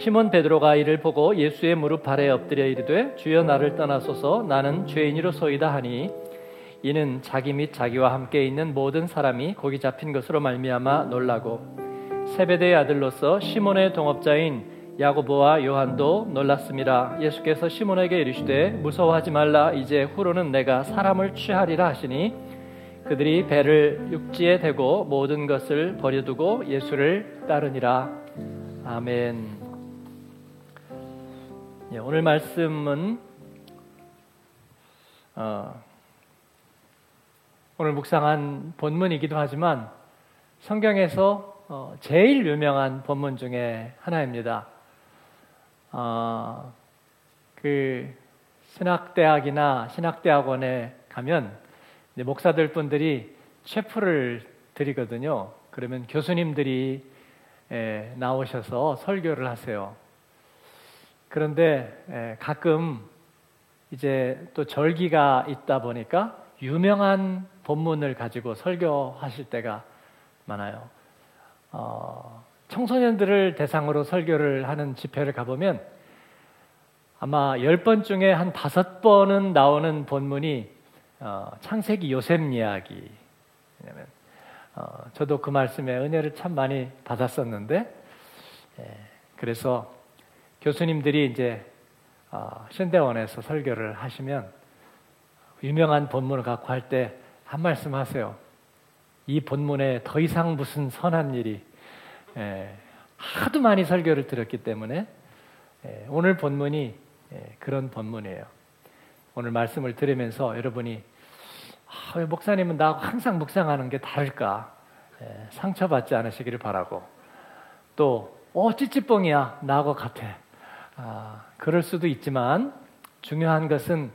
시몬 베드로가 이를 보고 예수의 무릎 아래 엎드려 이르되 주여 나를 떠나소서 나는 죄인이로소이다 하니 이는 자기 및 자기와 함께 있는 모든 사람이 거기 잡힌 것으로 말미암아 놀라고 세베대의 아들로서 시몬의 동업자인 야고보와 요한도 놀랐습니다. 예수께서 시몬에게 이르시되 무서워하지 말라 이제 후로는 내가 사람을 취하리라 하시니 그들이 배를 육지에 대고 모든 것을 버려두고 예수를 따르니라. 아멘. 예, 오늘 말씀은 어, 오늘 묵상한 본문이기도 하지만 성경에서 어, 제일 유명한 본문 중에 하나입니다. 어, 그 신학대학이나 신학대학원에 가면 목사들 분들이 셰프를 드리거든요. 그러면 교수님들이 에, 나오셔서 설교를 하세요. 그런데 에, 가끔 이제 또 절기가 있다 보니까 유명한 본문을 가지고 설교하실 때가 많아요. 어, 청소년들을 대상으로 설교를 하는 집회를 가보면 아마 열번 중에 한 다섯 번은 나오는 본문이 어, 창세기 요셉 이야기. 왜냐면 어, 저도 그 말씀에 은혜를 참 많이 받았었는데, 예, 그래서 교수님들이 이제 어, 신대원에서 설교를 하시면 유명한 본문을 갖고 할 때 한 말씀 하세요. 이 본문에 더 이상 무슨 선한 일이 예, 하도 많이 설교를 들었기 때문에 예, 오늘 본문이 예, 그런 본문이에요. 오늘 말씀을 들으면서 여러분이 아, 왜 목사님은 나하고 항상 묵상하는 게 다를까? 예, 상처받지 않으시기를 바라고 또 어, 찌찌뽕이야 나하고 같아. 아, 그럴 수도 있지만 중요한 것은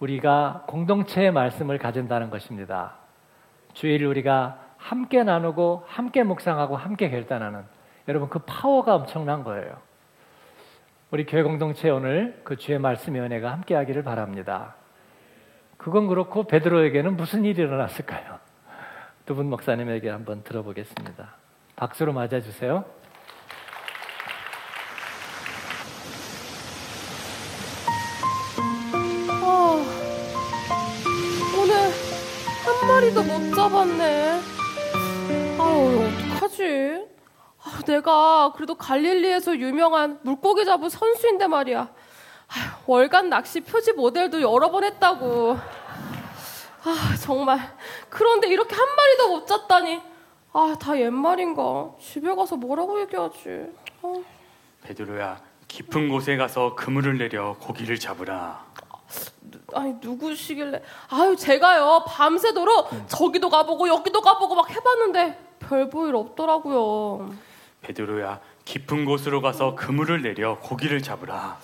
우리가 공동체의 말씀을 가진다는 것입니다. 주일 우리가 함께 나누고 함께 묵상하고 함께 결단하는 여러분 그 파워가 엄청난 거예요. 우리 교회 공동체 오늘 그 주의 말씀의 은혜가 함께 하기를 바랍니다. 그건 그렇고 베드로에게는 무슨 일이 일어났을까요? 두 분 목사님에게 한번 들어보겠습니다. 박수로 맞아 주세요. 못 잡았네. 아유, 어떡하지? 아, 내가 그래도 갈릴리에서 유명한 물고기 잡은 선수인데 말이야. 아유, 월간 낚시 표지 모델도 여러 번 했다고. 아, 정말. 그런데 이렇게 한 마리도 못 잡다니. 아, 다 옛말인가. 집에 가서 뭐라고 얘기하지. 아. 베드로야, 깊은 곳에 가서 그물을 내려 고기를 잡으라. 아니 누구시길래 아유 제가요 밤새도록 음. 저기도 가보고 여기도 가보고 막 해봤는데 별볼일 없더라고요 베드로야, 깊은 곳으로 가서 그물을 내려 고기를 잡으라.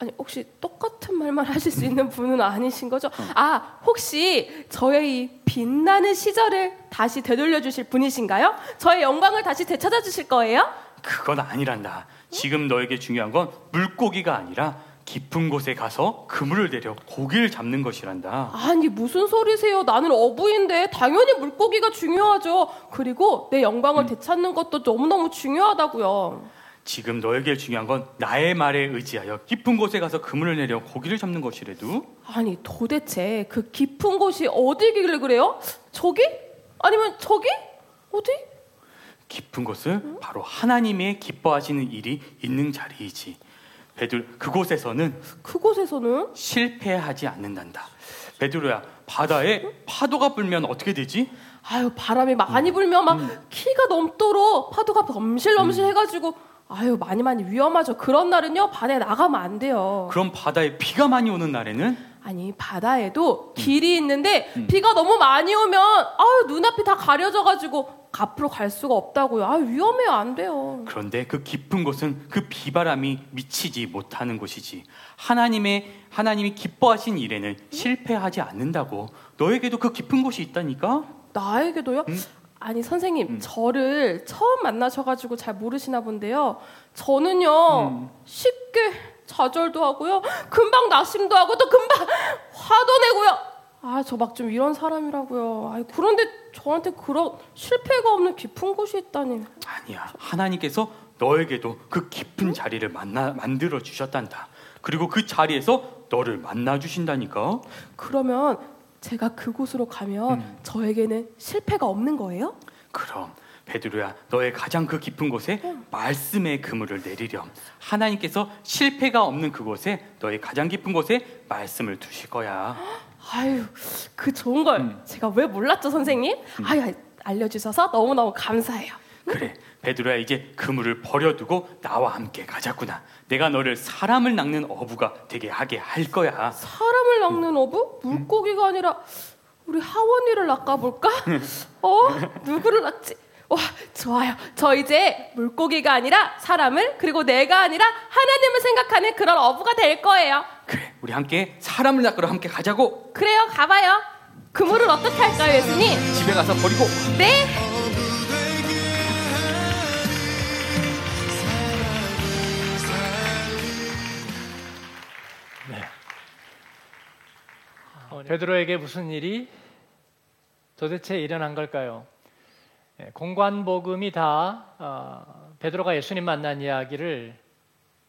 아니 혹시 똑같은 말만 하실 수 있는 분은 아니신 거죠? 아 혹시 저의 이 빛나는 시절을 다시 되돌려 주실 분이신가요? 저의 영광을 다시 되찾아 주실 거예요? 그건 아니란다. 지금 너에게 중요한 건 물고기가 아니라 깊은 곳에 가서 그물을 내려 고기를 잡는 것이란다. 아니 무슨 소리세요? 나는 어부인데 당연히 물고기가 중요하죠. 그리고 내 영광을 되찾는 것도 너무너무 중요하다고요. 지금 너에게 중요한 건 나의 말에 의지하여 깊은 곳에 가서 그물을 내려 고기를 잡는 것이래도 아니 도대체 그 깊은 곳이 어디길래 그래요? 저기? 아니면 저기? 어디? 깊은 곳은 바로 하나님의 기뻐하시는 일이 있는 자리이지. 베드로 그곳에서는 그곳에서는 실패하지 않는단다. 베드로야, 바다에 파도가 불면 어떻게 되지? 아유 바람이 많이 불면 막 키가 넘도록 파도가 넘실넘실 해가지고 아유 많이 많이 위험하죠. 그런 날은요 바다에 나가면 안 돼요. 그럼 바다에 비가 많이 오는 날에는 아니 바다에도 길이 있는데 비가 너무 많이 오면 아유 눈앞이 다 가려져가지고 앞으로 갈 수가 없다고요. 아유 위험해요 안 돼요. 그런데 그 깊은 곳은 그 비바람이 미치지 못하는 곳이지. 하나님의 하나님이 기뻐하신 일에는 실패하지 않는다고. 너에게도 그 깊은 곳이 있다니까. 나에게도요? 음. 아니 선생님 음. 저를 처음 만나셔가지고 잘 모르시나 본데요. 저는요 음. 쉽게 좌절도 하고요, 금방 낙심도 하고 또 금방 화도 내고요. 아 저 막 좀 이런 사람이라고요. 아이 그런데 저한테 그런 실패가 없는 깊은 곳이 있다니. 아니야. 하나님께서 너에게도 그 깊은 자리를 만나 만들어 주셨단다. 그리고 그 자리에서 너를 만나 주신다니까. 그러면 제가 그곳으로 가면 음. 저에게는 실패가 없는 거예요? 그럼 베드로야 너의 가장 그 깊은 곳에 말씀의 그물을 내리렴 하나님께서 실패가 없는 그곳에 너의 가장 깊은 곳에 말씀을 두실 거야 아유, 그 좋은 걸 음. 제가 왜 몰랐죠, 선생님? 아유, 알려주셔서 너무너무 감사해요. 그래 베드로야 이제 그물을 버려두고 나와 함께 가자꾸나 내가 너를 사람을 낚는 어부가 되게 하게 할 거야 사람을 낚는 어부? 물고기가 아니라 우리 하원이를 낚아볼까? 어? 누구를 낚지? 와, 좋아요. 저 이제 물고기가 아니라 사람을 그리고 내가 아니라 하나님을 생각하는 그런 어부가 될 거예요. 그래 우리 함께 사람을 낚으러 함께 가자고 그래요, 가봐요. 그물을 어떻게 할까요, 예수님? 집에 가서 버리고 네. 어, 베드로에게 무슨 일이 도대체 일어난 걸까요? 예, 공관복음이 다 어, 베드로가 예수님 만난 이야기를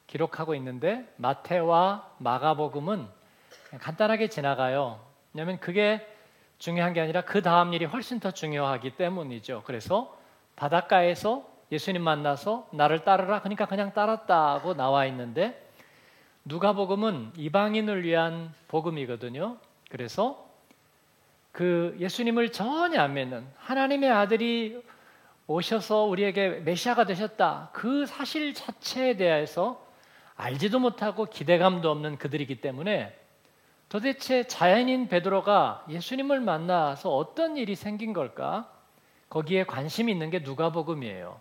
기록하고 있는데 마태와 마가복음은 간단하게 지나가요. 왜냐하면 그게 중요한 게 아니라 그 다음 일이 훨씬 더 중요하기 때문이죠. 그래서 바닷가에서 예수님 만나서 나를 따르라 그러니까 그냥 따랐다고 나와 있는데 누가복음은 이방인을 위한 복음이거든요. 그래서 그 예수님을 전혀 안 믿는 하나님의 아들이 오셔서 우리에게 메시아가 되셨다. 그 사실 자체에 대해서 알지도 못하고 기대감도 없는 그들이기 때문에 도대체 자연인 베드로가 예수님을 만나서 어떤 일이 생긴 걸까? 거기에 관심이 있는 게 누가복음이에요.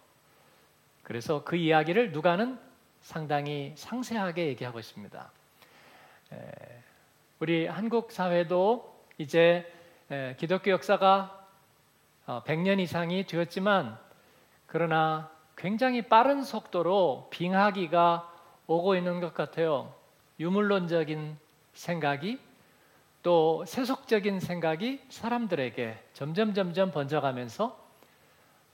그래서 그 이야기를 누가는 상당히 상세하게 얘기하고 있습니다. 에, 우리 한국 사회도 이제 에, 기독교 역사가 어, 100년 이상이 되었지만 그러나 굉장히 빠른 속도로 빙하기가 오고 있는 것 같아요. 유물론적인 생각이 또 세속적인 생각이 사람들에게 점점 점점 번져가면서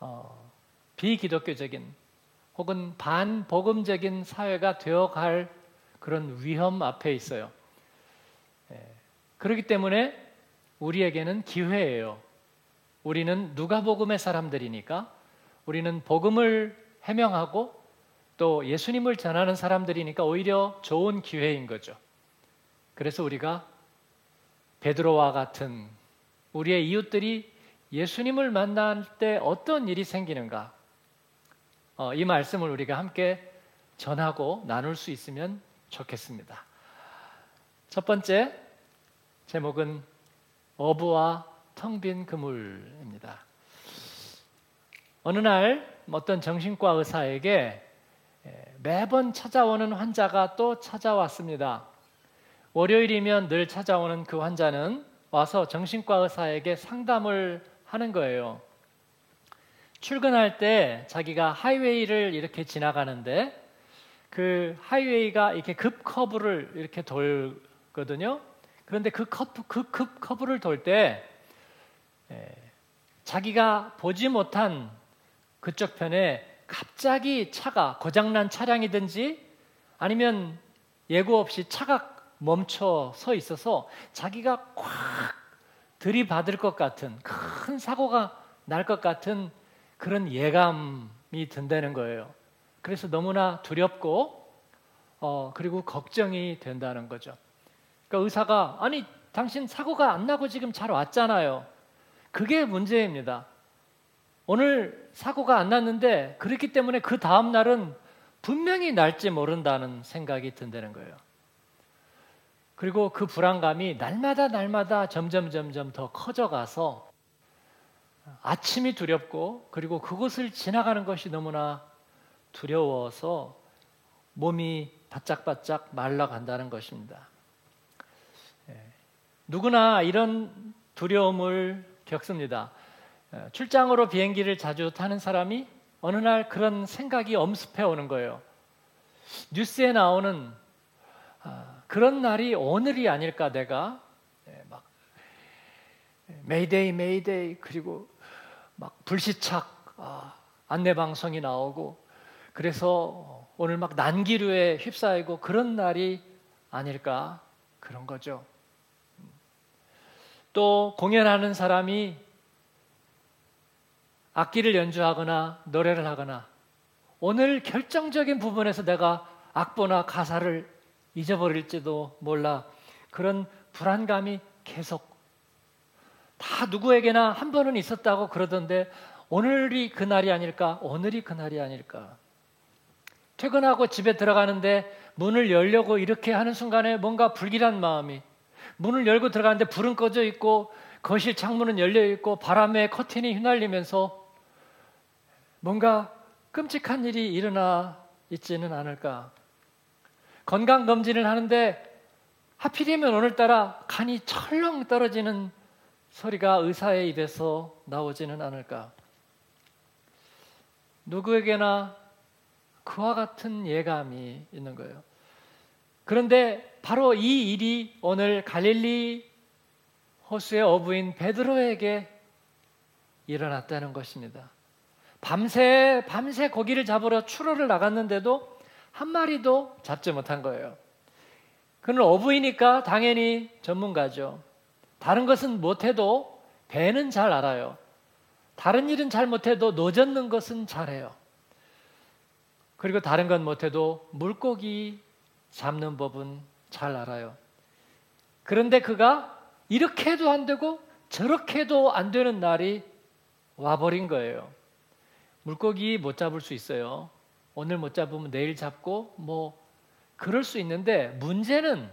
어, 비기독교적인 혹은 반복음적인 사회가 되어갈 그런 위험 앞에 있어요. 예, 그렇기 때문에 우리에게는 기회예요. 우리는 누가복음의 사람들이니까 우리는 복음을 해명하고 또 예수님을 전하는 사람들이니까 오히려 좋은 기회인 거죠. 그래서 우리가 베드로와 같은 우리의 이웃들이 예수님을 만날 때 어떤 일이 생기는가 어, 이 말씀을 우리가 함께 전하고 나눌 수 있으면 좋겠습니다. 첫 번째 제목은 어부와 텅 빈 그물입니다. 어느 날 어떤 정신과 의사에게 매번 찾아오는 환자가 또 찾아왔습니다. 월요일이면 늘 찾아오는 그 환자는 와서 정신과 의사에게 상담을 하는 거예요. 출근할 때 자기가 하이웨이를 이렇게 지나가는데 그 하이웨이가 이렇게 급 커브를 이렇게 돌거든요. 그런데 그 커브 그급 커브를 돌 때 자기가 보지 못한 그쪽 편에 갑자기 차가 고장난 차량이든지 아니면 예고 없이 차가 멈춰 서 있어서 자기가 콱 들이받을 것 같은 큰 사고가 날 것 같은 그런 예감이 든다는 거예요. 그래서 너무나 두렵고 어, 그리고 걱정이 된다는 거죠. 그러니까 의사가 아니 당신 사고가 안 나고 지금 잘 왔잖아요. 그게 문제입니다. 오늘 사고가 안 났는데 그렇기 때문에 그 다음 날은 분명히 날지 모른다는 생각이 든다는 거예요. 그리고 그 불안감이 날마다 날마다 점점 점점 더 커져가서 아침이 두렵고 그리고 그곳을 지나가는 것이 너무나 두려워서 몸이 바짝바짝 말라간다는 것입니다. 예. 누구나 이런 두려움을 겪습니다. 예, 출장으로 비행기를 자주 타는 사람이 어느 날 그런 생각이 엄습해 오는 거예요. 뉴스에 나오는 아, 그런 날이 오늘이 아닐까 내가 예, 막 mayday mayday 그리고 막 불시착 아, 안내 방송이 나오고 그래서 오늘 막 난기류에 휩싸이고 그런 날이 아닐까 그런 거죠. 또 공연하는 사람이 악기를 연주하거나 노래를 하거나 오늘 결정적인 부분에서 내가 악보나 가사를 잊어버릴지도 몰라 그런 불안감이 계속 다 누구에게나 한 번은 있었다고 그러던데 오늘이 그날이 아닐까? 오늘이 그날이 아닐까? 퇴근하고 집에 들어가는데 문을 열려고 이렇게 하는 순간에 뭔가 불길한 마음이 문을 열고 들어가는데 불은 꺼져 있고 거실 창문은 열려 있고 바람에 커튼이 휘날리면서 뭔가 끔찍한 일이 일어나 있지는 않을까? 건강 검진을 하는데 하필이면 오늘따라 간이 철렁 떨어지는 소리가 의사의 입에서 나오지는 않을까? 누구에게나 그와 같은 예감이 있는 거예요. 그런데 바로 이 일이 오늘 갈릴리 호수의 어부인 베드로에게 일어났다는 것입니다. 밤새 밤새 고기를 잡으러 추로를 나갔는데도 한 마리도 잡지 못한 거예요. 그는 어부이니까 당연히 전문가죠. 다른 것은 못해도 배는 잘 알아요. 다른 일은 잘 못해도 노젓는 것은 잘해요. 그리고 다른 건 못해도 물고기 잡는 법은 잘 알아요. 그런데 그가 이렇게 해도 안 되고 저렇게 해도 안 되는 날이 와버린 거예요. 물고기 못 잡을 수 있어요. 오늘 못 잡으면 내일 잡고 뭐 그럴 수 있는데 문제는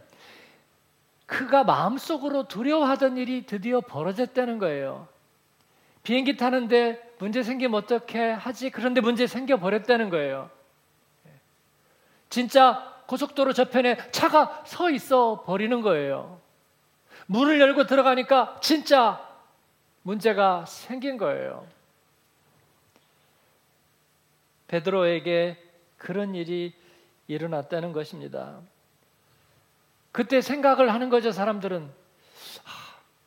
그가 마음속으로 두려워하던 일이 드디어 벌어졌다는 거예요. 비행기 타는데 문제 생기면 어떻게 하지? 그런데 문제 생겨 버렸다는 거예요. 진짜 고속도로 저편에 차가 서 있어 버리는 거예요. 문을 열고 들어가니까 진짜 문제가 생긴 거예요. 베드로에게 그런 일이 일어났다는 것입니다. 그때 생각을 하는 거죠, 사람들은.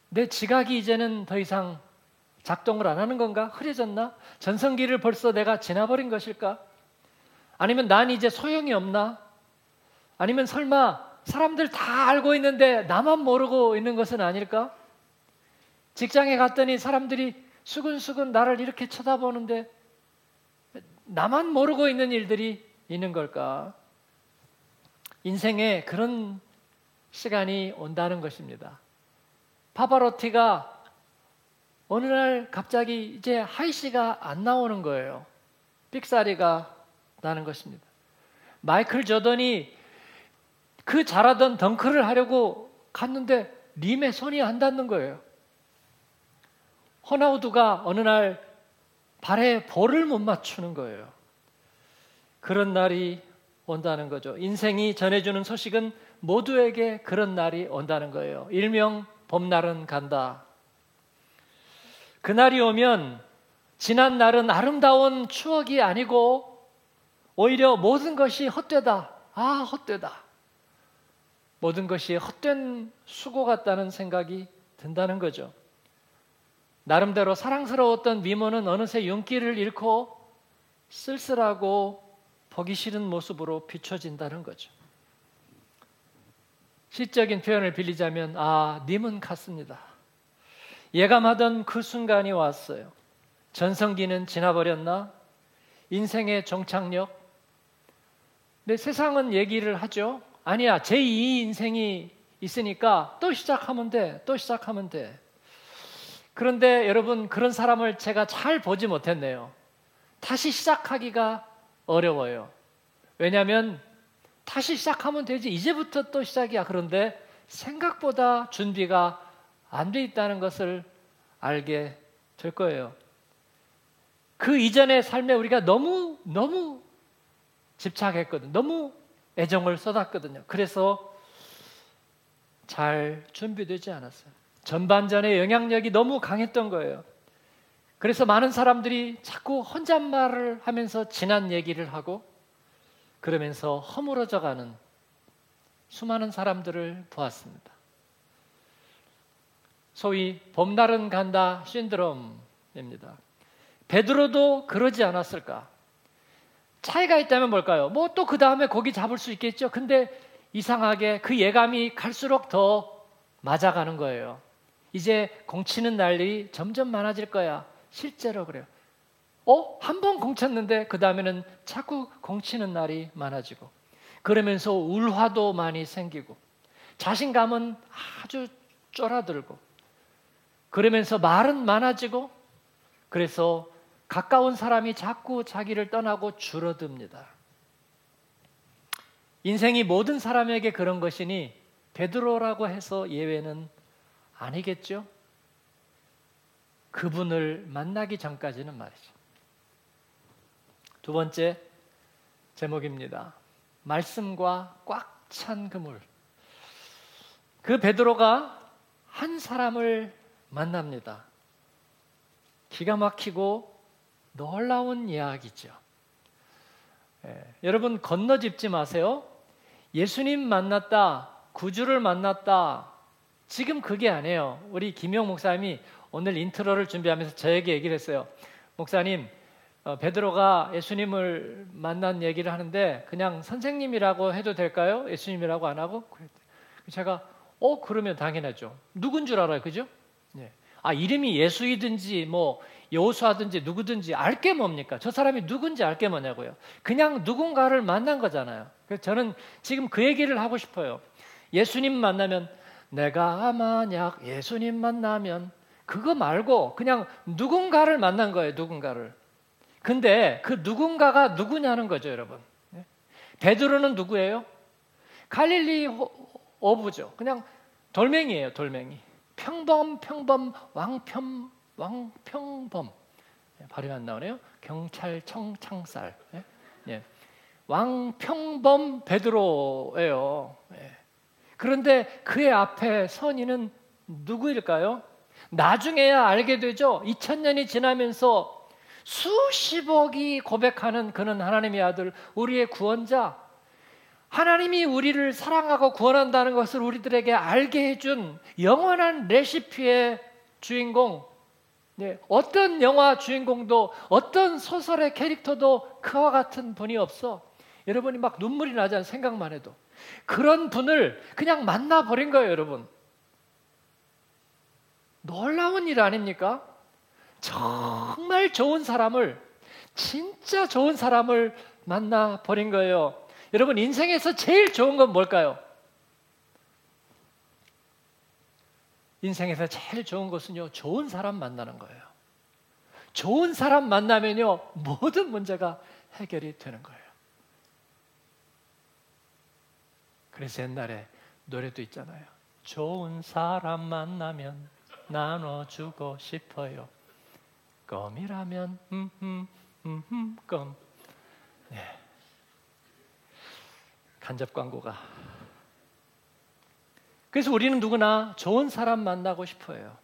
내 지각이 이제는 더 이상 작동을 안 하는 건가? 흐려졌나? 전성기를 벌써 내가 지나버린 것일까? 아니면 난 이제 소용이 없나? 아니면 설마 사람들 다 알고 있는데 나만 모르고 있는 것은 아닐까? 직장에 갔더니 사람들이 수근수근 나를 이렇게 쳐다보는데 나만 모르고 있는 일들이 있는 걸까? 인생에 그런 시간이 온다는 것입니다. 파바로티가 어느 날 갑자기 이제 하이씨가 안 나오는 거예요. 삑사리가 나는 것입니다. 마이클 조던이 그 잘하던 덩크를 하려고 갔는데 림의 손이 안 닿는 거예요. 호나우두가 어느 날 발에 볼을 못 맞추는 거예요. 그런 날이 온다는 거죠. 인생이 전해주는 소식은 모두에게 그런 날이 온다는 거예요. 일명 봄날은 간다. 그날이 오면 지난 날은 아름다운 추억이 아니고 오히려 모든 것이 헛되다. 아, 헛되다. 모든 것이 헛된 수고 같다는 생각이 든다는 거죠. 나름대로 사랑스러웠던 미모는 어느새 윤기를 잃고 쓸쓸하고 보기 싫은 모습으로 비춰진다는 거죠. 시적인 표현을 빌리자면 아, 님은 갔습니다. 예감하던 그 순간이 왔어요. 전성기는 지나버렸나? 인생의 종착역? 근 세상은 얘기를 하죠. 아니야, 제2 인생이 있으니까 또 시작하면 돼. 또 시작하면 돼. 그런데 여러분 그런 사람을 제가 잘 보지 못했네요. 다시 시작하기가 어려워요. 왜냐하면 다시 시작하면 되지 이제부터 또 시작이야. 그런데 생각보다 준비가 안 돼 있다는 것을 알게 될 거예요. 그 이전의 삶에 우리가 너무 너무 집착했거든. 너무 애정을 쏟았거든요. 그래서 잘 준비되지 않았어요. 전반전의 영향력이 너무 강했던 거예요. 그래서 많은 사람들이 자꾸 혼잣말을 하면서 지난 얘기를 하고 그러면서 허물어져 가는 수많은 사람들을 보았습니다. 소위 봄날은 간다 신드롬입니다. 베드로도 그러지 않았을까? 차이가 있다면 뭘까요? 뭐 또 그 다음에 고기 잡을 수 있겠죠. 근데 이상하게 그 예감이 갈수록 더 맞아가는 거예요. 이제 공치는 날이 점점 많아질 거야. 실제로 그래요. 어? 한 번 공쳤는데 그 다음에는 자꾸 공치는 날이 많아지고 그러면서 울화도 많이 생기고 자신감은 아주 쫄아들고 그러면서 말은 많아지고 그래서 가까운 사람이 자꾸 자기를 떠나고 줄어듭니다. 인생이 모든 사람에게 그런 것이니 베드로라고 해서 예외는 아니겠죠? 그분을 만나기 전까지는 말이죠. 두 번째 제목입니다. 말씀과 꽉 찬 그물. 그 베드로가 한 사람을 만납니다. 기가 막히고 놀라운 이야기죠. 예, 여러분 건너짚지 마세요. 예수님 만났다, 구주를 만났다. 지금 그게 아니에요. 우리 김용 목사님이 오늘 인트로를 준비하면서 저에게 얘기를 했어요. 목사님, 어, 베드로가 예수님을 만난 얘기를 하는데 그냥 선생님이라고 해도 될까요? 예수님이라고 안 하고? 제가 어 그러면 당연하죠. 누군 줄 알아요, 그죠? 네. 아 이름이 예수이든지 뭐 여호수아든지 누구든지 알 게 뭡니까? 저 사람이 누군지 알 게 뭐냐고요. 그냥 누군가를 만난 거잖아요. 그래서 저는 지금 그 얘기를 하고 싶어요. 예수님 만나면 내가 만약 예수님 만나면 그거 말고 그냥 누군가를 만난 거예요. 누군가를. 근데 그 누군가가 누구냐는 거죠, 여러분. 네? 베드로는 누구예요? 갈릴리 어부죠. 그냥 돌멩이에요, 돌멩이. 평범, 평범, 왕평, 왕평범. 네, 발음이 안 나오네요. 경찰청 창살. 예? 예. 왕평범 베드로예요. 예. 그런데 그의 앞에 선인은 누구일까요? 나중에야 알게 되죠. 2000년이 지나면서 수십억이 고백하는 그는 하나님의 아들, 우리의 구원자. 하나님이 우리를 사랑하고 구원한다는 것을 우리들에게 알게 해준 영원한 레시피의 주인공. 네, 어떤 영화 주인공도 어떤 소설의 캐릭터도 그와 같은 분이 없어. 여러분이 막 눈물이 나잖아요. 생각만 해도. 그런 분을 그냥 만나버린 거예요, 여러분. 놀라운 일 아닙니까? 정말 좋은 사람을 진짜 좋은 사람을 만나 버린 거예요. 여러분 인생에서 제일 좋은 건 뭘까요? 인생에서 제일 좋은 것은요. 좋은 사람 만나는 거예요. 좋은 사람 만나면요. 모든 문제가 해결이 되는 거예요. 그래서 옛날에 노래도 있잖아요. 좋은 사람 만나면 나눠주고 싶어요. 껌이라면 음흠 음흠 껌. 네. 간접 광고가. 그래서 우리는 누구나 좋은 사람 만나고 싶어요.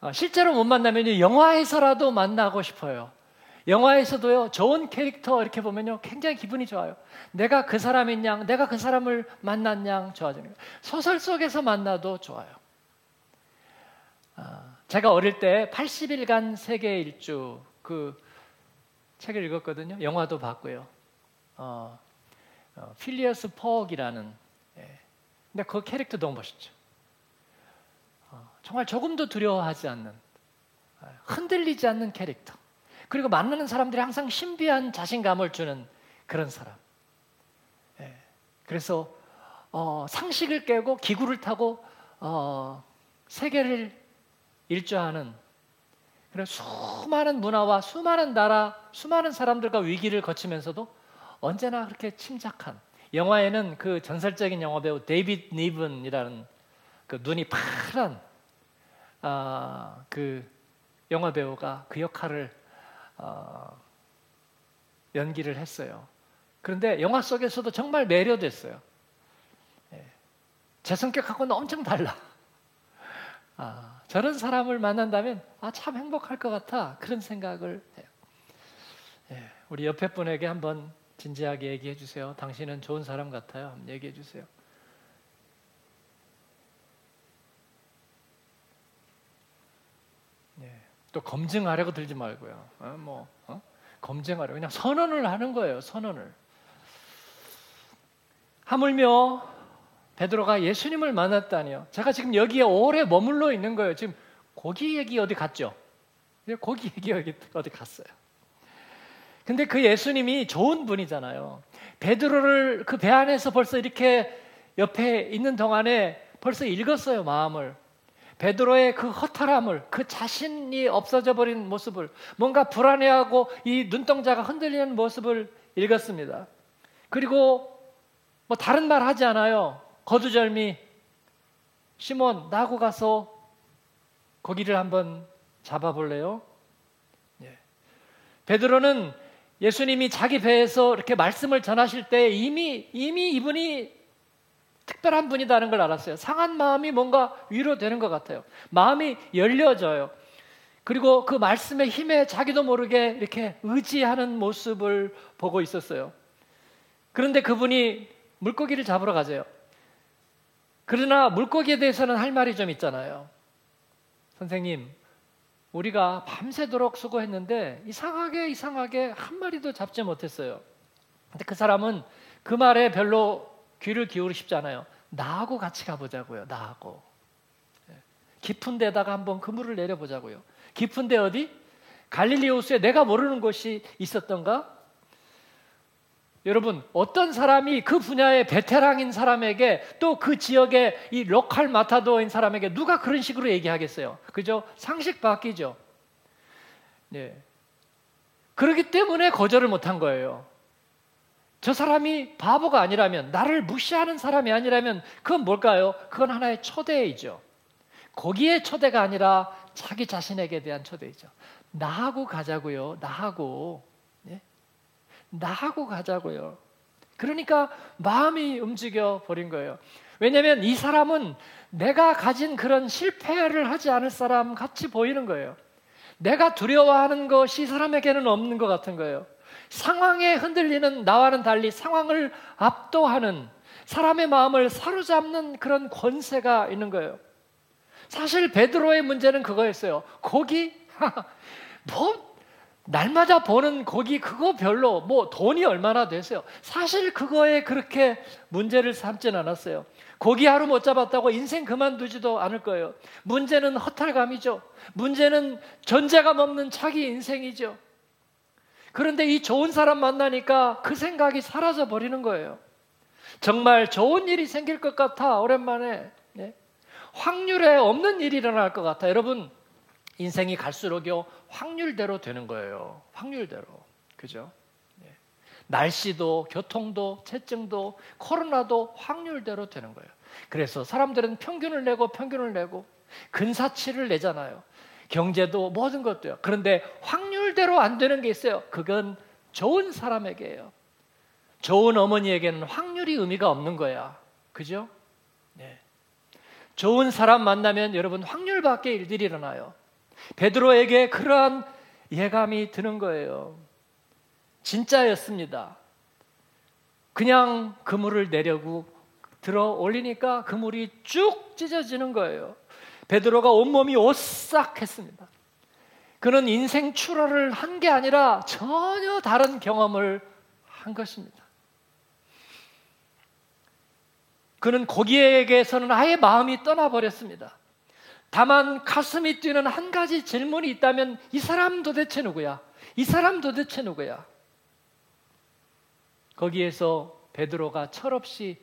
어, 실제로 못 만나면 영화에서라도 만나고 싶어요. 영화에서도요 좋은 캐릭터 이렇게 보면요 굉장히 기분이 좋아요. 내가 그 사람인 양, 내가 그 사람을 만난 양 좋아지는 거예요. 소설 속에서 만나도 좋아요. 아, 제가 어릴 때 80일간 세계 일주 그 책을 읽었거든요. 영화도 봤고요. 어, 어, 필리어스 예. 근데 그 캐릭터 너무 멋있죠. 어, 정말 조금도 두려워하지 않는 어, 흔들리지 않는 캐릭터. 그리고 만나는 사람들이 항상 신비한 자신감을 주는 그런 사람. 예. 그래서 어, 상식을 깨고 기구를 타고 어, 세계를 일조하는 그런 수많은 문화와 수많은 나라, 수많은 사람들과 위기를 거치면서도 언제나 그렇게 침착한 영화에는 그 전설적인 영화 배우 데이빗 니븐이라는 그 눈이 파란 아, 그 영화 배우가 그 역할을 어, 연기를 했어요. 그런데 영화 속에서도 정말 매료됐어요. 예. 제 성격하고는 엄청 달라. 아, 저런 사람을 만난다면 아, 참 행복할 것 같아. 그런 생각을 해요. 예, 우리 옆에 분에게 한번 진지하게 얘기해 주세요. 당신은 좋은 사람 같아요. 한번 얘기해 주세요. 예, 또 검증하려고 들지 말고요. 어, 뭐 어? 검증하려 그냥 선언을 하는 거예요. 선언을. 하물며 베드로가 예수님을 만났다니요. 제가 지금 여기에 오래 머물러 있는 거예요. 지금 고기 얘기 어디 갔죠? 고기 얘기 어디 갔어요? 근데 그 예수님이 좋은 분이잖아요. 베드로를 그 배 안에서 벌써 이렇게 옆에 있는 동안에 벌써 읽었어요, 마음을. 베드로의 그 허탈함을, 그 자신이 없어져 버린 모습을, 뭔가 불안해하고 이 눈동자가 흔들리는 모습을 읽었습니다. 그리고 뭐 다른 말 하지 않아요. 거두절미, 시몬, 나하고 가서 고기를 한번 잡아볼래요? 예. 베드로는 예수님이 자기 배에서 이렇게 말씀을 전하실 때 이미, 이미 이분이 특별한 분이다는 걸 알았어요. 상한 마음이 뭔가 위로되는 것 같아요. 마음이 열려져요. 그리고 그 말씀의 힘에 자기도 모르게 이렇게 의지하는 모습을 보고 있었어요. 그런데 그분이 물고기를 잡으러 가세요. 그러나 물고기에 대해서는 할 말이 좀 있잖아요. 선생님, 우리가 밤새도록 수고했는데 이상하게 이상하게 한 마리도 잡지 못했어요. 근데 그 사람은 그 말에 별로 귀를 기울이 싶잖아요. 나하고 같이 가보자고요. 나하고. 예. 깊은 데다가 한번 그물을 내려보자고요. 깊은 데 어디? 갈릴리 호수에 내가 모르는 곳이 있었던가? 여러분, 어떤 사람이 그 분야의 베테랑인 사람에게 또 그 지역의 이 로컬 마타도인 사람에게 누가 그런 식으로 얘기하겠어요? 그죠? 상식 바뀌죠. 네. 그렇기 때문에 거절을 못한 거예요. 저 사람이 바보가 아니라면, 나를 무시하는 사람이 아니라면, 그건 뭘까요? 그건 하나의 초대이죠. 거기에 초대가 아니라 자기 자신에게 대한 초대이죠. 나하고 가자고요. 나하고. 네? 나하고 가자고요. 그러니까 마음이 움직여 버린 거예요. 왜냐하면 이 사람은 내가 가진 그런 실패를 하지 않을 사람 같이 보이는 거예요. 내가 두려워하는 것이 사람에게는 없는 것 같은 거예요. 상황에 흔들리는 나와는 달리 상황을 압도하는 사람의 마음을 사로잡는 그런 권세가 있는 거예요. 사실 베드로의 문제는 그거였어요. 고기? 뭐 날마다 보는 고기 그거 별로 뭐 돈이 얼마나 되세요? 사실 그거에 그렇게 문제를 삼진 않았어요. 고기 하루 못 잡았다고 인생 그만두지도 않을 거예요. 문제는 허탈감이죠. 문제는 존재감 없는 자기 인생이죠. 그런데 이 좋은 사람 만나니까 그 생각이 사라져 버리는 거예요. 정말 좋은 일이 생길 것 같아, 오랜만에. 네? 확률에 없는 일이 일어날 것 같아. 여러분, 인생이 갈수록요, 확률대로 되는 거예요. 확률대로. 그죠? 네. 날씨도, 교통도, 채증도, 코로나도 확률대로 되는 거예요. 그래서 사람들은 평균을 내고 평균을 내고 근사치를 내잖아요. 경제도 모든 것도요. 그런데 확률대로 안 되는 게 있어요. 그건 좋은 사람에게요. 좋은 어머니에게는 확률이 의미가 없는 거야. 그죠? 네. 좋은 사람 만나면 여러분 확률 밖의 일들이 일어나요. 베드로에게 그러한 예감이 드는 거예요. 진짜였습니다. 그냥 그물을 내려고 들어 올리니까 그물이 쭉 찢어지는 거예요. 베드로가 온몸이 오싹했습니다. 그는 인생 출하를 한 게 아니라 전혀 다른 경험을 한 것입니다. 그는 거기에게서는 아예 마음이 떠나버렸습니다. 다만 가슴이 뛰는 한 가지 질문이 있다면 이 사람 도대체 누구야? 이 사람 도대체 누구야? 거기에서 베드로가 철없이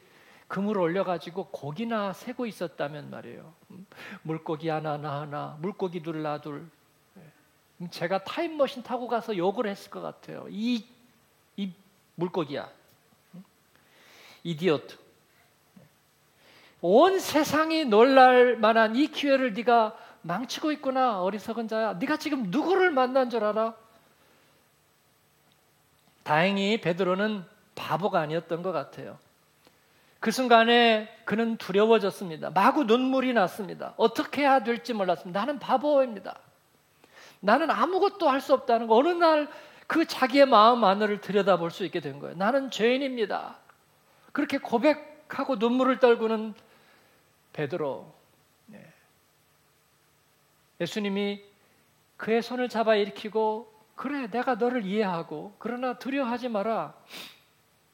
금을 올려가지고 고기나 세고 있었다면 말이에요. 물고기 하나 나 하나, 물고기 둘나 둘. 예. 제가 타임머신 타고 가서 욕을 했을 것 같아요. 이, 이 물고기야. 이디어트. 온 세상이 놀랄 만한 이 기회를 네가 망치고 있구나 어리석은 자야. 네가 지금 누구를 만난 줄 알아? 다행히 베드로는 바보가 아니었던 것 같아요. 그 순간에 그는 두려워졌습니다. 마구 눈물이 났습니다. 어떻게 해야 될지 몰랐습니다. 나는 바보입니다. 나는 아무것도 할 수 없다는 거. 어느 날 그 자기의 마음 안을 들여다볼 수 있게 된 거예요. 나는 죄인입니다. 그렇게 고백하고 눈물을 떨구는 베드로. 네. 예수님이 그의 손을 잡아 일으키고 그래, 내가 너를 이해하고, 그러나 두려워하지 마라.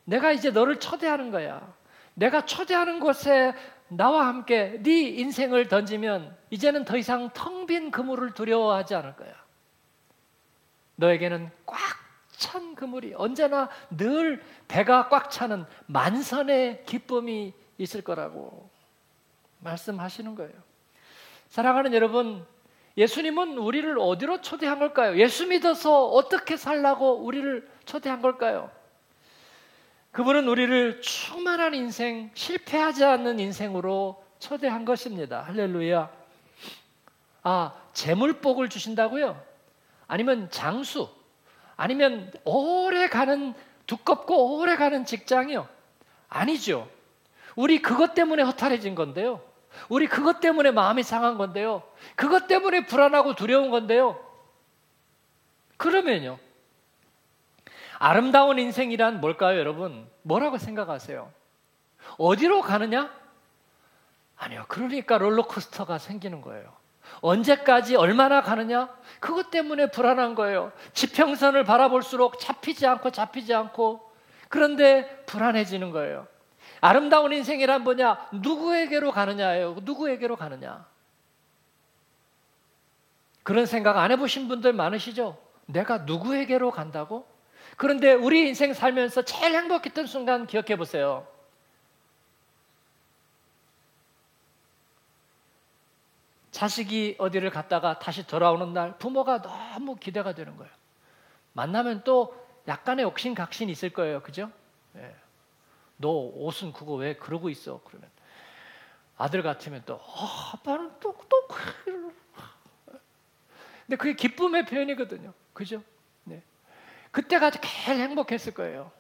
내가 이제 너를 초대하는 거야. 내가 초대하는 곳에 나와 함께 네 인생을 던지면 이제는 더 이상 텅 빈 그물을 두려워하지 않을 거야. 너에게는 꽉 찬 그물이 언제나 늘 배가 꽉 차는 만선의 기쁨이 있을 거라고 말씀하시는 거예요. 사랑하는 여러분, 예수님은 우리를 어디로 초대한 걸까요? 예수 믿어서 어떻게 살라고 우리를 초대한 걸까요? 그분은 우리를 충만한 인생, 실패하지 않는 인생으로 초대한 것입니다. 할렐루야. 아, 재물복을 주신다고요? 아니면 장수? 아니면 오래 가는, 두껍고 오래 가는 직장이요? 아니죠. 우리 그것 때문에 허탈해진 건데요. 우리 그것 때문에 마음이 상한 건데요. 그것 때문에 불안하고 두려운 건데요. 그러면요. 아름다운 인생이란 뭘까요, 여러분? 뭐라고 생각하세요? 어디로 가느냐? 아니요. 그러니까 롤러코스터가 생기는 거예요. 언제까지 얼마나 가느냐? 그것 때문에 불안한 거예요. 지평선을 바라볼수록 잡히지 않고 잡히지 않고 그런데 불안해지는 거예요. 아름다운 인생이란 뭐냐? 누구에게로 가느냐예요. 누구에게로 가느냐? 그런 생각 안 해보신 분들 많으시죠? 내가 누구에게로 간다고? 그런데 우리 인생 살면서 제일 행복했던 순간 기억해 보세요. 자식이 어디를 갔다가 다시 돌아오는 날 부모가 너무 기대가 되는 거예요. 만나면 또 약간의 옥신각신이 있을 거예요. 그죠? 예. 너 옷은 그거 왜 그러고 있어? 그러면 아들 같으면 또 어, 아빠는 또또 근데 그게 기쁨의 표현이거든요. 그죠? 그때가 제일 행복했을 거예요.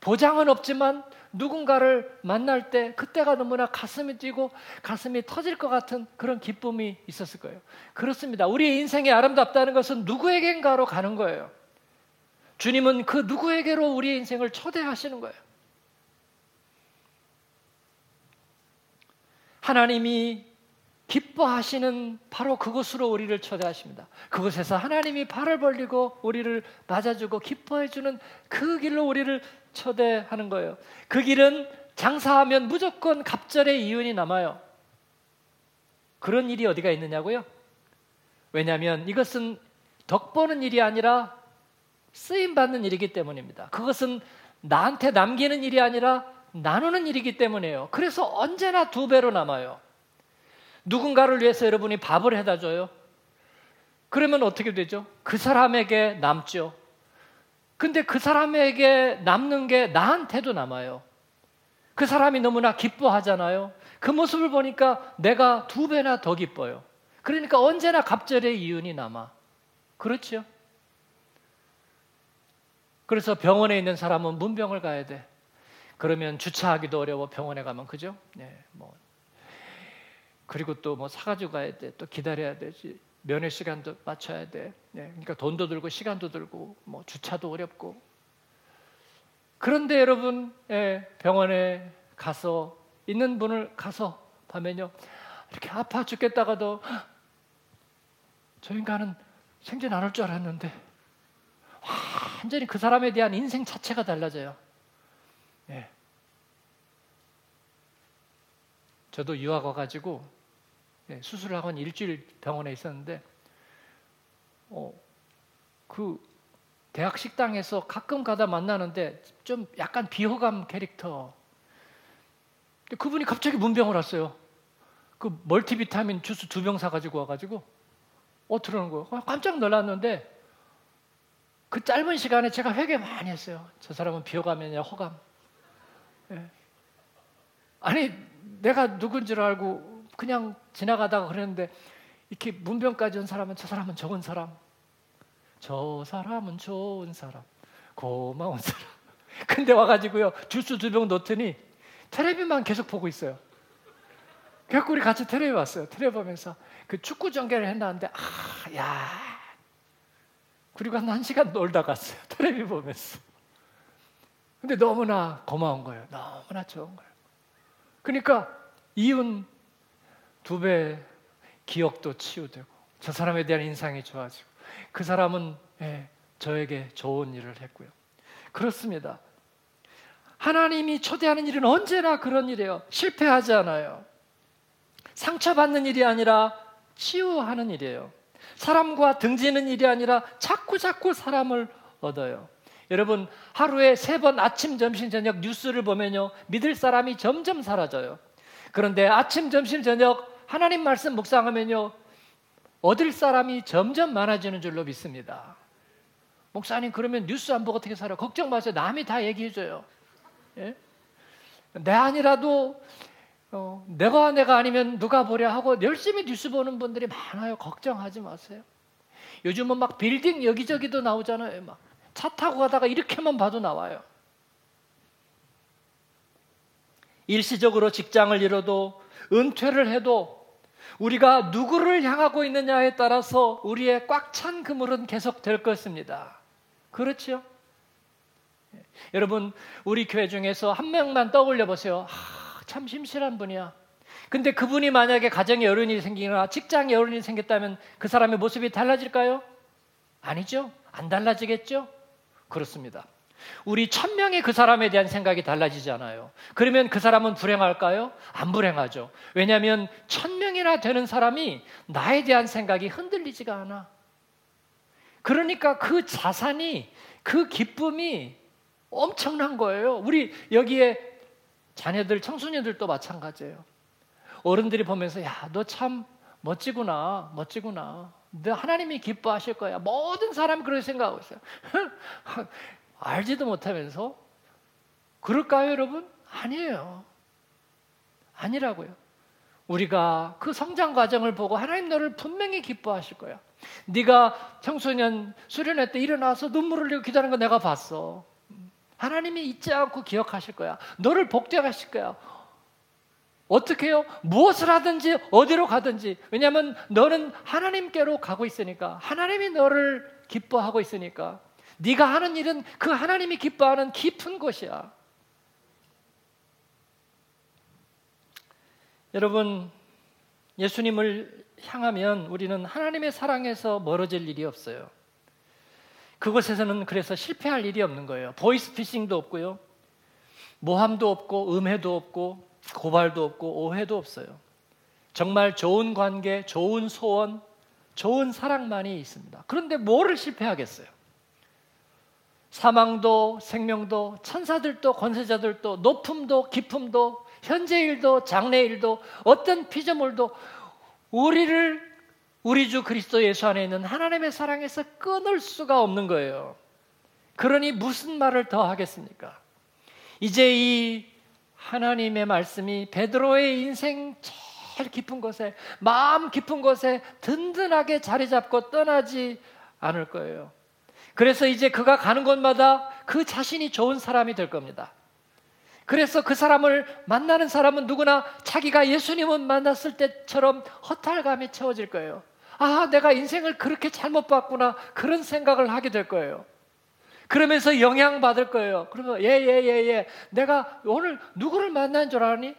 보장은 없지만 누군가를 만날 때 그때가 너무나 가슴이 뛰고 가슴이 터질 것 같은 그런 기쁨이 있었을 거예요. 그렇습니다. 우리의 인생이 아름답다는 것은 누구에겐가로 가는 거예요. 주님은 그 누구에게로 우리의 인생을 초대하시는 거예요. 하나님이 기뻐하시는 바로 그곳으로 우리를 초대하십니다. 그곳에서 하나님이 팔을 벌리고 우리를 맞아주고 기뻐해주는 그 길로 우리를 초대하는 거예요. 그 길은 장사하면 무조건 갑절의 이윤이 남아요. 그런 일이 어디가 있느냐고요? 왜냐하면 이것은 덕 보는 일이 아니라 쓰임 받는 일이기 때문입니다. 그것은 나한테 남기는 일이 아니라 나누는 일이기 때문이에요. 그래서 언제나 두 배로 남아요. 누군가를 위해서 여러분이 밥을 해다 줘요. 그러면 어떻게 되죠? 그 사람에게 남죠. 근데 그 사람에게 남는 게 나한테도 남아요. 그 사람이 너무나 기뻐하잖아요. 그 모습을 보니까 내가 두 배나 더 기뻐요. 그러니까 언제나 갑절의 이윤이 남아. 그렇죠? 그래서 병원에 있는 사람은 문병을 가야 돼. 그러면 주차하기도 어려워 병원에 가면 그죠? 네, 뭐 그리고 또 뭐 사가지고 가야 돼. 또 기다려야 되지. 면회 시간도 맞춰야 돼. 네, 그러니까 돈도 들고 시간도 들고 뭐 주차도 어렵고. 그런데 여러분 예, 병원에 가서 있는 분을 가서 보면요 이렇게 아파 죽겠다가도 저 인간은 생전 안올줄 알았는데 완전히 그 사람에 대한 인생 자체가 달라져요. 예. 저도 유학 와가지고 예, 수술을 하고 한 일주일 병원에 있었는데 어, 그 대학 식당에서 가끔 가다 만나는데 좀 약간 비호감 캐릭터. 그분이 갑자기 문병을 왔어요. 그 멀티비타민 주스 두 병 사가지고 와가지고 어 들어오는 거예요. 깜짝 놀랐는데 그 짧은 시간에 제가 회개 많이 했어요. 저 사람은 비호감이 아니라 호감. 예. 아니 내가 누군지를 알고 그냥 지나가다가 그랬는데 이렇게 문병까지 온 사람은 저 사람은 적은 사람. 저 사람은 좋은 사람. 고마운 사람. 근데 와가지고요. 주스 두 병 넣더니 테레비만 계속 보고 있어요. 그래갖고 우리 같이 테레비 봤어요. 테레비 보면서 그 축구 전개를 했나는데 아, 야. 그리고 한 1시간 놀다 갔어요. 테레비 보면서. 근데 너무나 고마운 거예요. 너무나 좋은 거예요. 그러니까 이윤 두 배 기억도 치유되고 저 사람에 대한 인상이 좋아지고 그 사람은 예, 저에게 좋은 일을 했고요. 그렇습니다. 하나님이 초대하는 일은 언제나 그런 일이에요. 실패하지 않아요. 상처받는 일이 아니라 치유하는 일이에요. 사람과 등지는 일이 아니라 자꾸 자꾸 사람을 얻어요. 여러분 하루에 세 번 아침, 점심, 저녁 뉴스를 보면요 믿을 사람이 점점 사라져요. 그런데 아침, 점심, 저녁 하나님 말씀 묵상하면요 얻을 사람이 점점 많아지는 줄로 믿습니다. 목사님 그러면 뉴스 안 보고 어떻게 살아? 걱정 마세요. 남이 다 얘기해줘요. 예? 내 아니라도 어, 내가 내가 아니면 누가 보려 하고 열심히 뉴스 보는 분들이 많아요. 걱정하지 마세요. 요즘은 막 빌딩 여기저기도 나오잖아요. 막 차 타고 가다가 이렇게만 봐도 나와요. 일시적으로 직장을 잃어도 은퇴를 해도 우리가 누구를 향하고 있느냐에 따라서 우리의 꽉 찬 그물은 계속 될 것입니다. 그렇죠? 여러분, 우리 교회 중에서 한 명만 떠올려 보세요. 아, 참 심실한 분이야. 근데 그분이 만약에 가정에 어른이 생기거나 직장에 어른이 생겼다면 그 사람의 모습이 달라질까요? 아니죠. 안 달라지겠죠? 그렇습니다. 우리 천 명의 그 사람에 대한 생각이 달라지지 않아요. 그러면 그 사람은 불행할까요? 안 불행하죠. 왜냐하면 천 명이나 되는 사람이 나에 대한 생각이 흔들리지가 않아. 그러니까 그 자산이 그 기쁨이 엄청난 거예요. 우리 여기에 자녀들, 청소년들도 마찬가지예요. 어른들이 보면서 야, 너 참 멋지구나, 멋지구나. 너 하나님이 기뻐하실 거야. 모든 사람이 그렇게 생각하고 있어요. 알지도 못하면서 그럴까요, 여러분? 아니에요. 아니라고요. 우리가 그 성장 과정을 보고 하나님 너를 분명히 기뻐하실 거야. 네가 청소년 수련회 때 일어나서 눈물을 흘리고 기다리는 거 내가 봤어. 하나님이 잊지 않고 기억하실 거야. 너를 복되하실 거야. 어떻게 해요? 무엇을 하든지 어디로 가든지. 왜냐하면 너는 하나님께로 가고 있으니까. 하나님이 너를 기뻐하고 있으니까. 네가 하는 일은 그 하나님이 기뻐하는 깊은 곳이야. 여러분, 예수님을 향하면 우리는 하나님의 사랑에서 멀어질 일이 없어요. 그곳에서는 그래서 실패할 일이 없는 거예요. 보이스피싱도 없고요. 모함도 없고 음해도 없고 고발도 없고 오해도 없어요. 정말 좋은 관계, 좋은 소원, 좋은 사랑만이 있습니다. 그런데 뭐를 실패하겠어요? 사망도 생명도 천사들도 권세자들도 높음도 깊음도 현재일도 장래일도 어떤 피조물도 우리를 우리 주 그리스도 예수 안에 있는 하나님의 사랑에서 끊을 수가 없는 거예요. 그러니 무슨 말을 더 하겠습니까? 이제 이 하나님의 말씀이 베드로의 인생 제일 깊은 곳에 마음 깊은 곳에 든든하게 자리 잡고 떠나지 않을 거예요. 그래서 이제 그가 가는 곳마다 그 자신이 좋은 사람이 될 겁니다. 그래서 그 사람을 만나는 사람은 누구나 자기가 예수님을 만났을 때처럼 허탈감이 채워질 거예요. 아, 내가 인생을 그렇게 잘못 봤구나. 그런 생각을 하게 될 거예요. 그러면서 영향받을 거예요. 그러면, 예, 예, 예, 예. 내가 오늘 누구를 만난 줄 아니?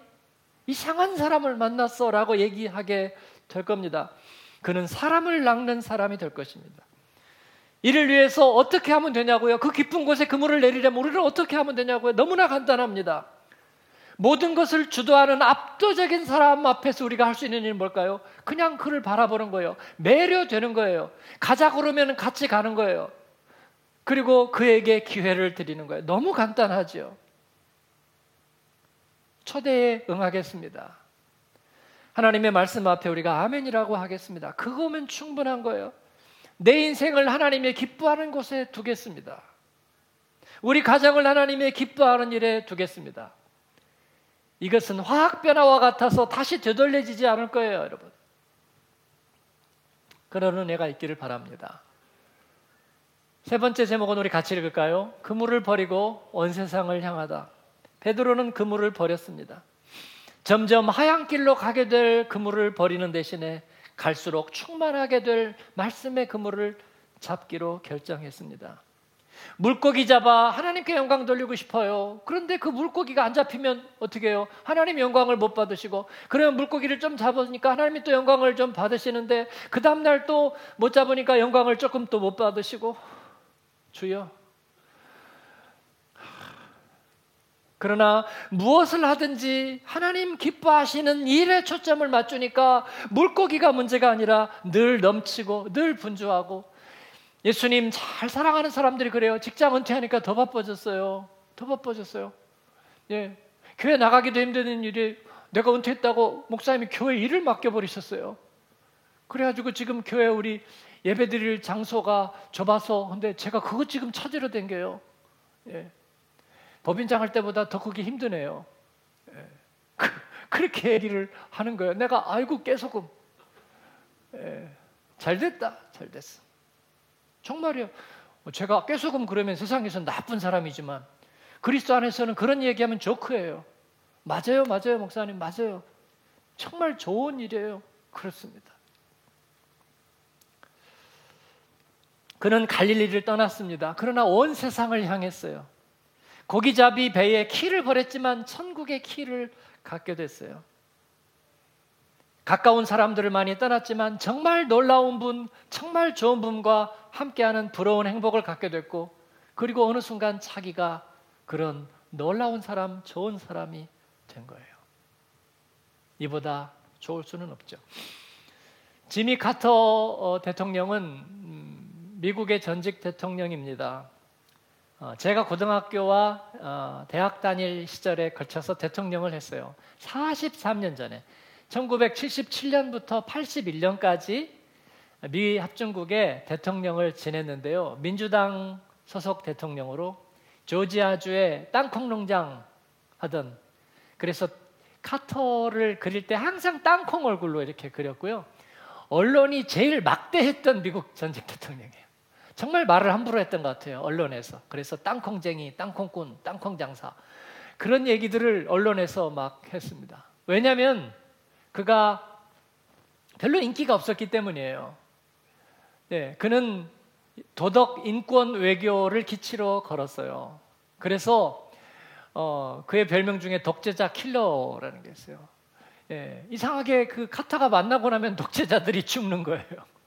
이상한 사람을 만났어. 라고 얘기하게 될 겁니다. 그는 사람을 낚는 사람이 될 것입니다. 이를 위해서 어떻게 하면 되냐고요? 그 깊은 곳에 그물을 내리려면 우리는 어떻게 하면 되냐고요? 너무나 간단합니다. 모든 것을 주도하는 압도적인 사람 앞에서 우리가 할 수 있는 일은 뭘까요? 그냥 그를 바라보는 거예요. 매료되는 거예요. 가자 그러면 같이 가는 거예요. 그리고 그에게 기회를 드리는 거예요. 너무 간단하죠. 초대에 응하겠습니다. 하나님의 말씀 앞에 우리가 아멘이라고 하겠습니다. 그거면 충분한 거예요. 내 인생을 하나님의 기뻐하는 곳에 두겠습니다. 우리 가정을 하나님의 기뻐하는 일에 두겠습니다. 이것은 화학 변화와 같아서 다시 되돌려지지 않을 거예요, 여러분. 그런 은혜가 있기를 바랍니다. 세 번째 제목은 우리 같이 읽을까요? 그물을 버리고 온 세상을 향하다. 베드로는 그물을 버렸습니다. 점점 하얀 길로 가게 될 그물을 버리는 대신에 갈수록 충만하게 될 말씀의 그물을 잡기로 결정했습니다. 물고기 잡아 하나님께 영광 돌리고 싶어요. 그런데 그 물고기가 안 잡히면 어떻게 해요? 하나님 영광을 못 받으시고 그러면 물고기를 좀 잡으니까 하나님이 또 영광을 좀 받으시는데 그 다음 날 또 못 잡으니까 영광을 조금 또 못 받으시고 주여. 그러나 무엇을 하든지 하나님 기뻐하시는 일에 초점을 맞추니까 물고기가 문제가 아니라 늘 넘치고 늘 분주하고 예수님 잘 사랑하는 사람들이 그래요. 직장 은퇴하니까 더 바빠졌어요. 더 바빠졌어요. 예. 교회 나가기도 힘든 일이 내가 은퇴했다고 목사님이 교회 일을 맡겨버리셨어요. 그래가지고 지금 교회 우리 예배 드릴 장소가 좁아서 근데 제가 그거 지금 찾으러 댕겨요. 예. 법인장 할 때보다 더 크기 힘드네요. 예. 그, 렇게 얘기를 하는 거예요. 내가 아이고 깨소금. 예. 잘 됐다. 잘 됐어. 정말이요. 뭐 제가 깨소금 그러면 세상에서 나쁜 사람이지만 그리스도 안에서는 그런 얘기하면 조크예요. 맞아요, 맞아요, 목사님, 맞아요. 정말 좋은 일이에요. 그렇습니다. 그는 갈릴리를 떠났습니다. 그러나 온 세상을 향했어요. 고기잡이 배에 키를 버렸지만 천국의 키를 갖게 됐어요. 가까운 사람들을 많이 떠났지만 정말 놀라운 분, 정말 좋은 분과 함께하는 부러운 행복을 갖게 됐고 그리고 어느 순간 자기가 그런 놀라운 사람, 좋은 사람이 된 거예요. 이보다 좋을 수는 없죠. 지미 카터 어, 대통령은 음, 미국의 전직 대통령입니다. 어, 제가 고등학교와 어, 대학 다닐 시절에 걸쳐서 대통령을 했어요. 43년 전에 1977년부터 81년까지 미 합중국의 대통령을 지냈는데요. 민주당 소속 대통령으로 조지아주의 땅콩 농장 하던 그래서 카터를 그릴 때 항상 땅콩 얼굴로 이렇게 그렸고요. 언론이 제일 막대했던 미국 전직 대통령이에요. 정말 말을 함부로 했던 것 같아요. 언론에서. 그래서 땅콩쟁이, 땅콩꾼, 땅콩 장사. 그런 얘기들을 언론에서 막 했습니다. 왜냐하면 그가 별로 인기가 없었기 때문이에요. 네, 그는 도덕 인권 외교를 기치로 걸었어요. 그래서 어, 그의 별명 중에 독재자 킬러라는 게 있어요. 예, 이상하게 그 카타가 만나고 나면 독재자들이 죽는 거예요.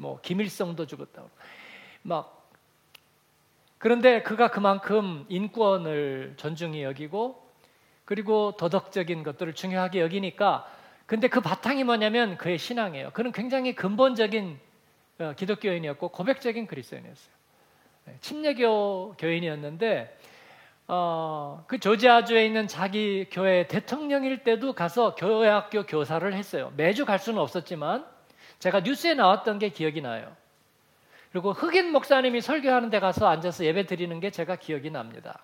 뭐 김일성도 죽었다고. 막 그런데 그가 그만큼 인권을 존중히 여기고 그리고 도덕적인 것들을 중요하게 여기니까 근데 그 바탕이 뭐냐면 그의 신앙이에요. 그는 굉장히 근본적인 어, 기독교인이었고 고백적인 그리스도인이었어요. 네, 침례교 교인이었는데 어, 그 조지아주에 있는 자기 교회 대통령일 때도 가서 교회 학교 교사를 했어요. 매주 갈 수는 없었지만 제가 뉴스에 나왔던 게 기억이 나요. 그리고 흑인 목사님이 설교하는 데 가서 앉아서 예배 드리는 게 제가 기억이 납니다.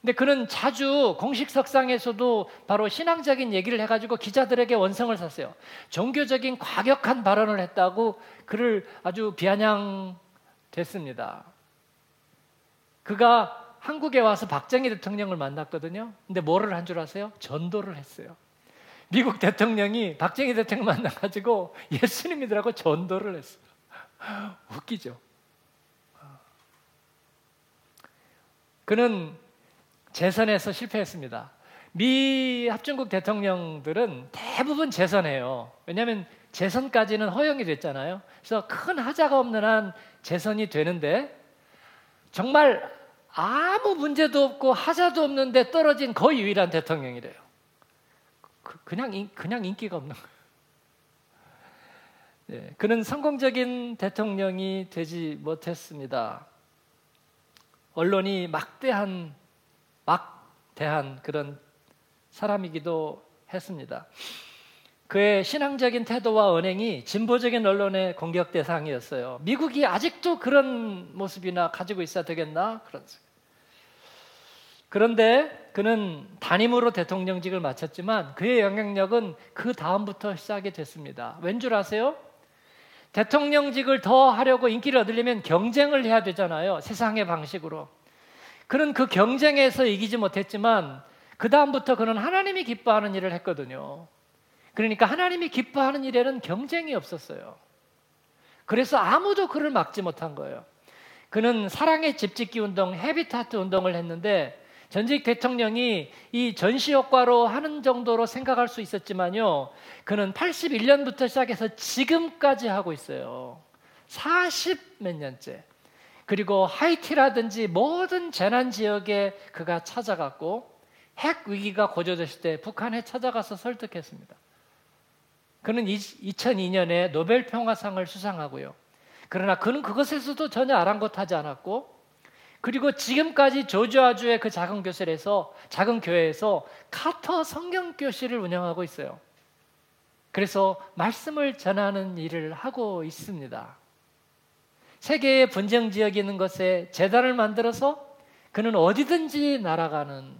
근데 그는 자주 공식 석상에서도 바로 신앙적인 얘기를 해가지고 기자들에게 원성을 샀어요. 종교적인 과격한 발언을 했다고 그를 아주 비아냥됐습니다. 그가 한국에 와서 박정희 대통령을 만났거든요. 근데 뭐를 한 줄 아세요? 전도를 했어요. 미국 대통령이 박정희 대통령 만나가지고 예수님이더라고 전도를 했어. 웃기죠. 그는 재선에서 실패했습니다. 미 합중국 대통령들은 대부분 재선해요. 왜냐하면 재선까지는 허용이 됐잖아요. 그래서 큰 하자가 없는 한 재선이 되는데 정말 아무 문제도 없고 하자도 없는데 떨어진 거의 유일한 대통령이래요. 그, 그냥 그냥 인기가 없는 거예요. 네, 그는 성공적인 대통령이 되지 못했습니다. 언론이 막대한 막대한 그런 사람이기도 했습니다. 그의 신앙적인 태도와 언행이 진보적인 언론의 공격 대상이었어요. 미국이 아직도 그런 모습이나 가지고 있어야 되겠나? 그런 그런데 그는 단임으로 대통령직을 마쳤지만 그의 영향력은 그 다음부터 시작이 됐습니다. 왠 줄 아세요? 대통령직을 더 하려고 인기를 얻으려면 경쟁을 해야 되잖아요. 세상의 방식으로. 그는 그 경쟁에서 이기지 못했지만 그 다음부터 그는 하나님이 기뻐하는 일을 했거든요. 그러니까 하나님이 기뻐하는 일에는 경쟁이 없었어요. 그래서 아무도 그를 막지 못한 거예요. 그는 사랑의 집짓기 운동, 헤비타트 운동을 했는데 전직 대통령이 이 전시 효과로 하는 정도로 생각할 수 있었지만요. 그는 81년부터 시작해서 지금까지 하고 있어요. 40 몇 년째. 그리고 하이티라든지 모든 재난 지역에 그가 찾아갔고 핵 위기가 고조됐을 때 북한에 찾아가서 설득했습니다. 그는 2002년에 노벨 평화상을 수상하고요. 그러나 그는 그것에서도 전혀 아랑곳하지 않았고 그리고 지금까지 조지아주의 그 작은 교실에서 작은 교회에서 카터 성경 교실을 운영하고 있어요. 그래서 말씀을 전하는 일을 하고 있습니다. 세계의 분쟁 지역이 있는 것에 재단을 만들어서 그는 어디든지 날아가는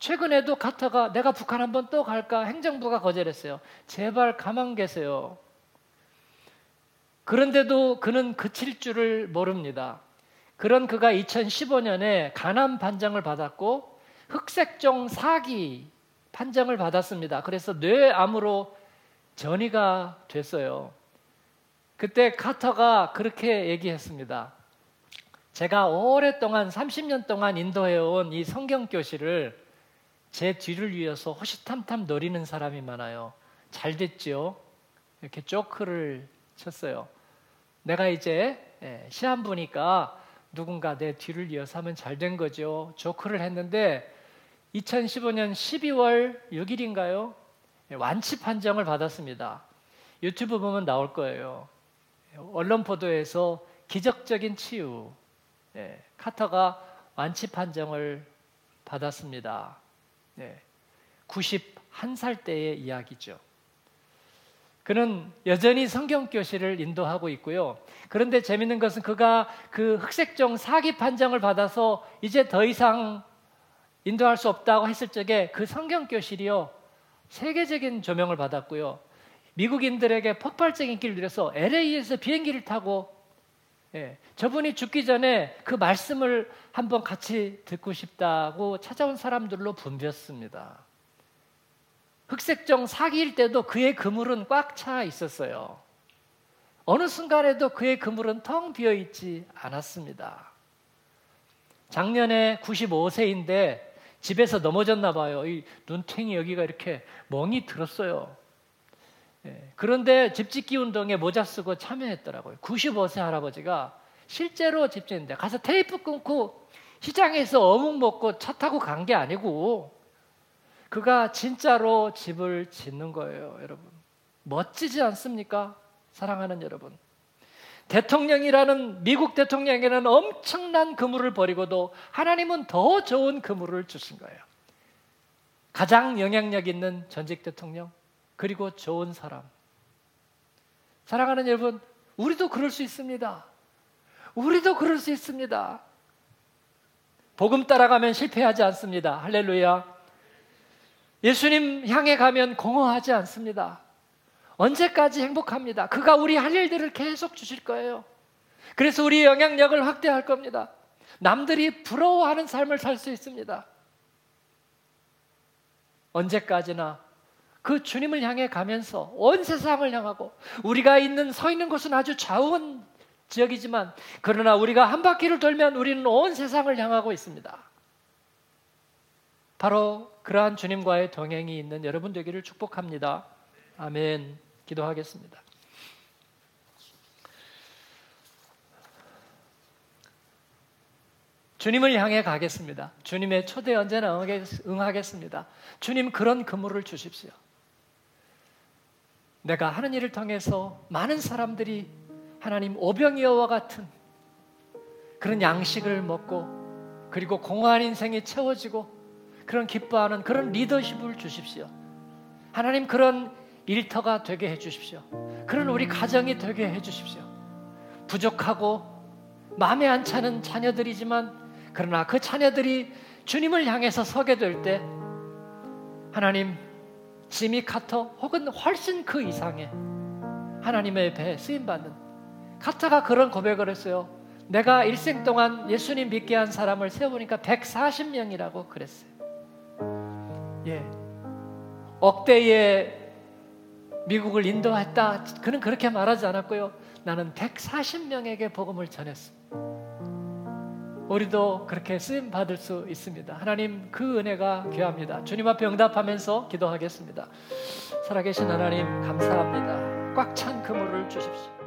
최근에도 카터가 내가 북한 한번 또 갈까 행정부가 거절했어요. 제발 가만 계세요. 그런데도 그는 그칠 줄을 모릅니다. 그런 그가 2015년에 가남 판정을 받았고 흑색종 사기 판정을 받았습니다. 그래서 뇌암으로 전이가 됐어요. 그때 카터가 그렇게 얘기했습니다. 제가 오랫동안 30년 동안 인도해 온 이 성경 교실을 제 뒤를 이어서 호시탐탐 노리는 사람이 많아요. 잘 됐죠? 이렇게 쪼크를 쳤어요. 내가 이제 예, 시험 보니까 누군가 내 뒤를 이어서 하면 잘 된 거죠. 조크를 했는데 2015년 12월 6일인가요? 완치 판정을 받았습니다. 유튜브 보면 나올 거예요. 언론 보도에서 기적적인 치유. 네, 카터가 완치 판정을 받았습니다. 네, 91살 때의 이야기죠. 그는 여전히 성경 교실을 인도하고 있고요. 그런데 재밌는 것은 그가 그 흑색종 사기 판정을 받아서 이제 더 이상 인도할 수 없다고 했을 적에 그 성경 교실이요. 세계적인 조명을 받았고요. 미국인들에게 폭발적인 인기를 누려서 LA에서 비행기를 타고 예, 저분이 죽기 전에 그 말씀을 한번 같이 듣고 싶다고 찾아온 사람들로 붐볐습니다. 흑색종 사기일 때도 그의 그물은 꽉 차 있었어요. 어느 순간에도 그의 그물은 텅 비어 있지 않았습니다. 작년에 95세인데 집에서 넘어졌나 봐요. 이 눈탱이 여기가 이렇게 멍이 들었어요. 예, 그런데 집짓기 운동에 모자 쓰고 참여했더라고요. 95세 할아버지가 실제로 집짓는데 가서 테이프 끊고 시장에서 어묵 먹고 차 타고 간 게 아니고 그가 진짜로 집을 짓는 거예요, 여러분. 멋지지 않습니까? 사랑하는 여러분. 대통령이라는 미국 대통령에게는 엄청난 그물을 버리고도 하나님은 더 좋은 그물을 주신 거예요. 가장 영향력 있는 전직 대통령, 그리고 좋은 사람. 사랑하는 여러분, 우리도 그럴 수 있습니다. 우리도 그럴 수 있습니다. 복음 따라가면 실패하지 않습니다. 할렐루야. 예수님 향해 가면 공허하지 않습니다. 언제까지 행복합니다. 그가 우리 할 일들을 계속 주실 거예요. 그래서 우리 영향력을 확대할 겁니다. 남들이 부러워하는 삶을 살 수 있습니다. 언제까지나 그 주님을 향해 가면서 온 세상을 향하고 우리가 있는 서 있는 곳은 아주 좌우한 지역이지만 그러나 우리가 한 바퀴를 돌면 우리는 온 세상을 향하고 있습니다. 바로 그러한 주님과의 동행이 있는 여러분 되기를 축복합니다. 아멘. 기도하겠습니다. 주님을 향해 가겠습니다. 주님의 초대 언제나 응하겠습니다. 주님 그런 그물을 주십시오. 내가 하는 일을 통해서 많은 사람들이 하나님 오병이어와 같은 그런 양식을 먹고 그리고 공허한 인생이 채워지고 그런 기뻐하는 그런 리더십을 주십시오. 하나님 그런 일터가 되게 해 주십시오. 그런 우리 가정이 되게 해 주십시오. 부족하고 마음에 안 차는 자녀들이지만 그러나 그 자녀들이 주님을 향해서 서게 될 때 하나님 지미 카터 혹은 훨씬 그 이상의 하나님의 배에 쓰임 받는 카터가 그런 고백을 했어요. 내가 일생 동안 예수님 믿게 한 사람을 세어보니까 140명이라고 그랬어요. 예. 억대의 미국을 인도했다. 그는 그렇게 말하지 않았고요. 나는 140명에게 복음을 전했습니다. 우리도 그렇게 쓰임 받을 수 있습니다. 하나님 그 은혜가 귀합니다. 주님 앞에 응답하면서 기도하겠습니다. 살아계신 하나님 감사합니다. 꽉 찬 그물을 주십시오.